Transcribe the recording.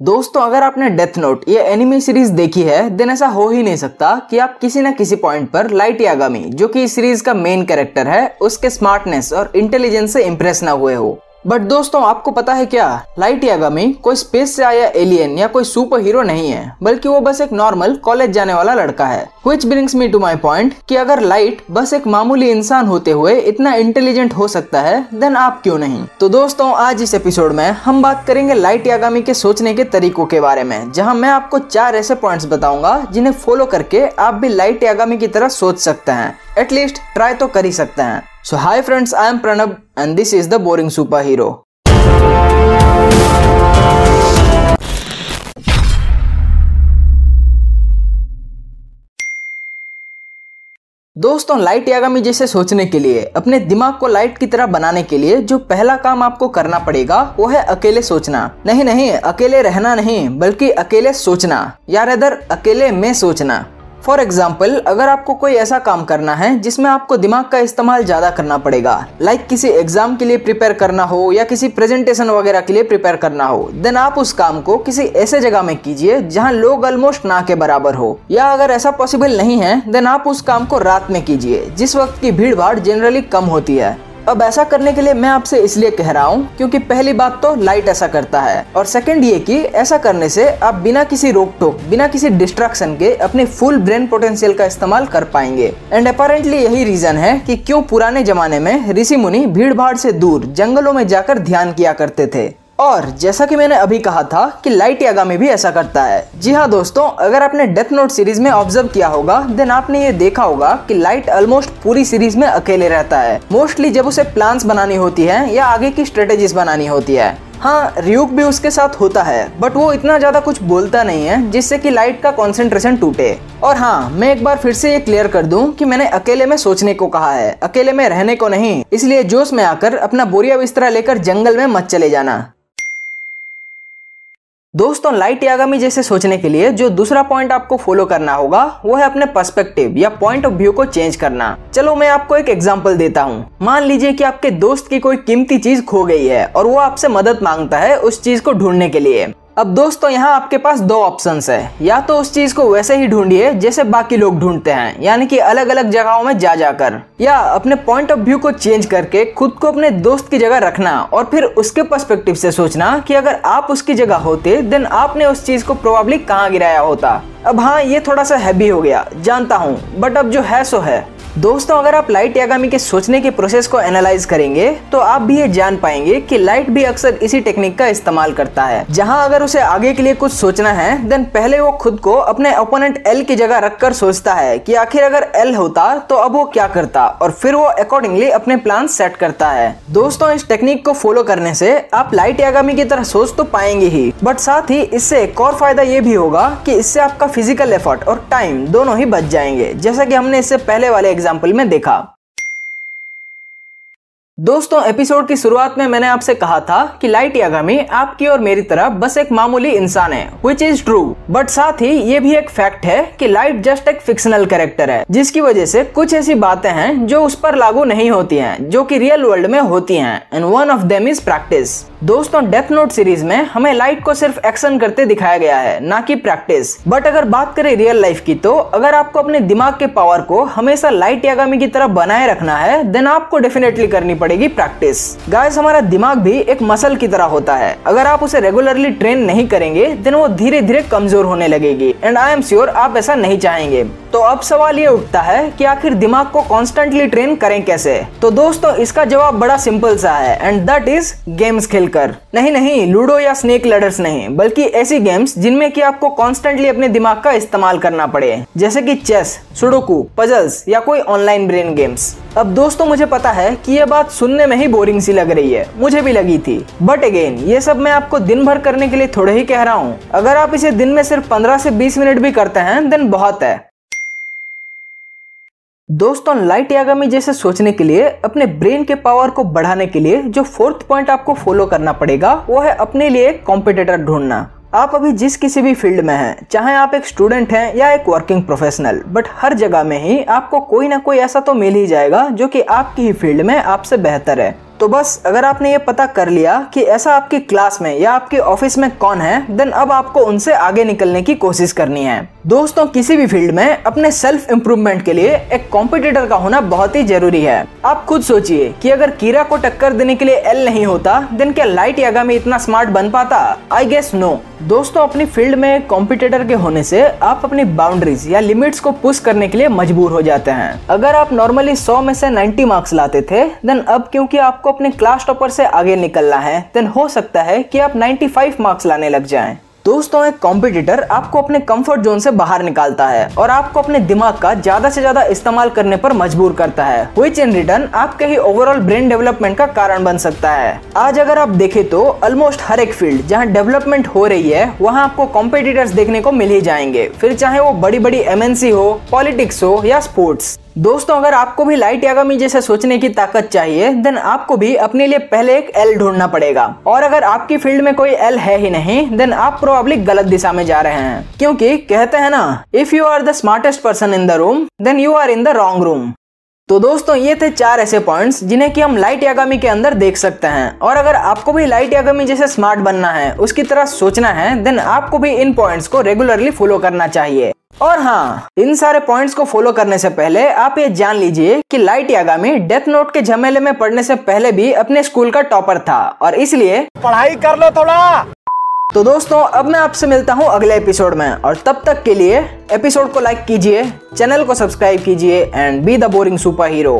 दोस्तों, अगर आपने डेथ नोट ये एनिमी सीरीज़ देखी है देन ऐसा हो ही नहीं सकता कि आप किसी ना किसी पॉइंट पर लाइट यागामी जो कि इस सीरीज़ का मेन कैरेक्टर है, उसके स्मार्टनेस और इंटेलिजेंस से इंप्रेस ना हुए हो। बट दोस्तों, आपको पता है क्या? लाइट यागामी कोई स्पेस से आया एलियन या कोई सुपर हीरो नहीं है, बल्कि वो बस एक नॉर्मल कॉलेज जाने वाला लड़का है। Which brings me to my point कि अगर लाइट बस एक मामूली इंसान होते हुए इतना इंटेलिजेंट हो सकता है देन आप क्यों नहीं? तो दोस्तों, आज इस एपिसोड में हम बात करेंगे लाइट यागामी के सोचने के तरीकों के बारे में, जहाँ मैं आपको चार ऐसे पॉइंट्स बताऊँगा, जिन्हें फॉलो करके आप भी लाइट यागामी की तरह सोच सकते हैं। एटलीस्ट ट्राई तो कर ही सकते हैं। Hi friends I am Pranab and this is the boring super hero दोस्तों लाइट यागामी जैसे सोचने के लिए, अपने दिमाग को लाइट की तरह बनाने के लिए, जो पहला काम आपको करना पड़ेगा, वो है अकेले सोचना। नहीं नहीं, अकेले रहना नहीं, बल्कि अकेले सोचना। या इधर अकेले में सोचना। फॉर एग्ज़ाम्पल अगर आपको कोई ऐसा काम करना है जिसमें आपको दिमाग का इस्तेमाल ज़्यादा करना पड़ेगा लाइक like किसी एग्ज़ाम के लिए प्रिपेयर करना हो या किसी प्रेजेंटेशन वगैरह के लिए प्रिपेयर करना हो देन आप उस काम को किसी ऐसे जगह में कीजिए जहाँ लोग ऑलमोस्ट ना के बराबर हो। या अगर ऐसा पॉसिबल नहीं है देन आप उस काम को रात में कीजिए, जिस वक्त की भीड़ जनरली कम होती है। अब ऐसा करने के लिए मैं आपसे इसलिए कह रहा हूँ क्योंकि पहली बात तो लाइट ऐसा करता है और सेकंड ये कि ऐसा करने से आप बिना किसी रोक टोक बिना किसी डिस्ट्रक्शन के अपने फुल ब्रेन पोटेंशियल का इस्तेमाल कर पाएँगे। एंड अपेरेंटली यही रीजन है कि क्यों पुराने जमाने में ऋषि मुनि भीड़ भाड़ से दूर, जंगलों में जाकर ध्यान किया करते थे। और जैसा कि मैंने अभी कहा था कि लाइट यागामी भी ऐसा करता है। जी हाँ दोस्तों, अगर आपने डेथ नोट सीरीज़ में ऑब्ज़र्व किया होगा देन आपने ये देखा होगा कि लाइट ऑलमोस्ट पूरी सीरीज़ में अकेले रहता है। मोस्टली जब उसे प्लान्स बनानी होती है या आगे की स्ट्रेटेजीज बनानी होती है। हाँ रियुक भी उसके साथ होता है बट वो इतना ज़्यादा कुछ बोलता नहीं है, जिससे कि लाइट का कंसंट्रेशन टूटे। और हाँ मैं एक बार फिर से ये क्लियर कर दूँ कि मैंने अकेले में सोचने को कहा है, अकेले में रहने को नहीं। इसलिए जोश में आकर अपना बोरिया बिस्तरा लेकर जंगल में मत चले जाना। दोस्तों लाइट यागामी जैसे सोचने के लिए जो दूसरा पॉइंट आपको फॉलो करना होगा, वो है अपने पर्सपेक्टिव या पॉइंट ऑफ़ व्यू को चेंज करना। चलो, मैं आपको एक एग्जांपल देता हूँ। मान लीजिए कि आपके दोस्त की कोई कीमती चीज़ खो गई है और वो आपसे मदद माँगता है उस चीज़ को ढूँढने के लिए। अब दोस्तों, यहाँ आपके पास दो ऑप्शंस है। या तो उस चीज़ को वैसे ही ढूंढिए जैसे बाकी लोग ढूंढते हैं, यानी कि अलग अलग जगहों में जा जाकर या अपने पॉइंट ऑफ़ व्यू को चेंज करके खुद को अपने दोस्त की जगह रखना और फिर उसके पर्सपेक्टिव से सोचना कि अगर आप उसकी जगह होते देन आपने उस चीज़ को प्रोबेबली कहाँ गिराया होता। अब हाँ ये थोड़ा सा हैवी हो गया, जानता हूँ बट अब जो है, सो है। दोस्तों, अगर आप लाइट यागामी के सोचने के प्रोसेस को एनालाइज करेंगे तो आप भी ये जान पाएँगे कि लाइट भी अक्सर इसी टेक्निक का इस्तेमाल करता है। जहाँ अगर उसे आगे के लिए कुछ सोचना है देन पहले वो खुद को अपने ओपोनेंट एल की जगह रखकर सोचता है कि आखिर अगर एल होता तो अब वो क्या करता? और फिर वो अकॉर्डिंगली अपने प्लान सेट करता है। दोस्तों, इस टेक्निक को फॉलो करने से आप लाइट यागामी की तरह सोच तो पाएँगे ही बट साथ ही इससे एक और फ़ायदा ये भी होगा कि इससे आपका फ़िज़िकल एफर्ट और टाइम दोनों ही बच जाएँगे। जैसा कि हमने इससे पहले वाले एग्ज़ाम्पल में देखा। दोस्तों एपिसोड की शुरुआत में मैंने आपसे कहा था कि लाइट यागामी आपकी और मेरी तरह बस एक मामूली इंसान है विच इज़ ट्रू बट साथ ही ये भी एक फैक्ट है कि लाइट जस्ट एक फिक्शनल कैरेक्टर है, जिसकी वजह से कुछ ऐसी बातें हैं जो उस पर लागू नहीं होती हैं, जो कि रियल वर्ल्ड में होती हैं and one of them is practice दोस्तों डेथ नोट सीरीज़ में हमें लाइट को सिर्फ़ एक्शन करते दिखाया गया है, ना कि प्रैक्टिस बट अगर बात करें रियल लाइफ की तो अगर आपको अपने दिमाग के पावर को हमेशा लाइट यागामी की तरह बनाए रखना है देन आपको डेफिनेटली करनी पड़ेगी प्रैक्टिस गाइस हमारा दिमाग भी एक मसल की तरह होता है. अगर आप उसे रेगुलरली ट्रेन नहीं करेंगे देन वो धीरे धीरे कमज़ोर होने लगेगी. एंड आई एम श्योर आप ऐसा नहीं चाहेंगे. तो अब सवाल ये उठता है कि आखिर दिमाग को कॉन्स्टेंटली ट्रेन करें कैसे? तो दोस्तों, इसका जवाब बड़ा सिंपल सा है एंड दैट इज़ गेम्स खेलकर। नहीं नहीं लूडो या स्नेक लडर्स नहीं, बल्कि ऐसी गेम्स जिनमें कि आपको कॉन्स्टेंटली अपने दिमाग का इस्तेमाल करना पड़े, जैसे कि चेस सुडोकू पजल्स या कोई ऑनलाइन ब्रेन गेम्स अब दोस्तों, मुझे पता है कि ये बात सुनने में ही बोरिंग सी लग रही है, मुझे भी लगी थी। बट अगेन ये सब मैं आपको दिन भर करने के लिए थोड़े ही कह रहा हूँ। अगर आप इसे दिन में सिर्फ़ 15 से 20 मिनट भी करते हैं देन बहुत है। दोस्तों लाइट यागामी जैसे सोचने के लिए, अपने ब्रेन के पावर को बढ़ाने के लिए जो फोर्थ पॉइंट आपको फॉलो करना पड़ेगा, वो है अपने लिए कॉम्पिटेटर ढूंढना। आप अभी जिस किसी भी फ़ील्ड में हैं, चाहे आप एक स्टूडेंट हैं या एक वर्किंग प्रोफेशनल बट हर जगह में ही आपको कोई ना कोई ऐसा तो मिल ही जाएगा जो कि आपकी ही फ़ील्ड में आपसे बेहतर है। तो बस, अगर आपने ये पता कर लिया कि ऐसा आपकी क्लास में या आपके ऑफ़िस में कौन है देन अब आपको उनसे आगे निकलने की कोशिश करनी है। दोस्तों, किसी भी फ़ील्ड में अपने सेल्फ इम्प्रूवमेंट के लिए एक कॉम्पिटिटर का होना बहुत ही ज़रूरी है। आप खुद सोचिए कि अगर कीरा को टक्कर देने के लिए एल नहीं होता देन क्या लाइट यागामी इतना स्मार्ट बन पाता? आई गेस नो दोस्तों, अपनी फ़ील्ड में कॉम्पिटिटर के होने से आप अपनी बाउंड्रीज या लिमिट्स को पुश करने के लिए मजबूर हो जाते हैं। अगर आप नॉर्मली 100 में से 90 मार्क्स लाते थे देन अब क्योंकि अपने क्लास टॉपर से आगे निकलना है देन हो सकता है कि आप 95 मार्क्स लाने लग जाएँ। दोस्तों, एक कॉम्पिटिटर आपको अपने कंफर्ट जोन से बाहर निकालता है और आपको अपने दिमाग का ज़्यादा से ज़्यादा इस्तेमाल करने पर मजबूर करता है विच इन रिटर्न आपके ही ओवरऑल ब्रेन डेवलपमेंट का कारण बन सकता है। आज अगर आप देखें तो ऑलमोस्ट हर एक फ़ील्ड जहाँ डेवलपमेंट हो रही है, वहाँ आपको कॉम्पिटिटर्स देखने को मिल ही जाएँगे। फिर चाहे वो बड़ी बड़ी एमएनसी हो पॉलिटिक्स हो या स्पोर्ट्स दोस्तों, अगर आपको भी लाइट यागामी जैसे सोचने की ताकत चाहिए देन आपको भी अपने लिए पहले एक एल ढूंढना पड़ेगा। और अगर आपकी फ़ील्ड में कोई एल है ही नहीं देन आप प्रोबेबली गलत दिशा में जा रहे हैं। क्योंकि कहते हैं ना if you are the smartest person in the room then you are in the wrong room तो दोस्तों, ये थे चार ऐसे पॉइंट्स जिन्हें कि हम लाइट यागामी के अंदर देख सकते हैं। और अगर आपको भी लाइट यागामी जैसे स्मार्ट बनना है, उसकी तरह सोचना है देन आपको भी इन पॉइंट्स को रेगुलरली फॉलो करना चाहिए। और हाँ इन सारे पॉइंट्स को फॉलो करने से पहले आप ये जान लीजिए कि लाइट यागामी डेथ नोट के झमेले में पढ़ने से पहले भी अपने स्कूल का टॉपर था और इसलिए पढ़ाई कर लो थोड़ा। तो दोस्तों अब मैं आपसे मिलता हूँ अगले एपिसोड में और तब तक के लिए एपिसोड को लाइक कीजिए चैनल को सब्सक्राइब कीजिए and be the boring super hero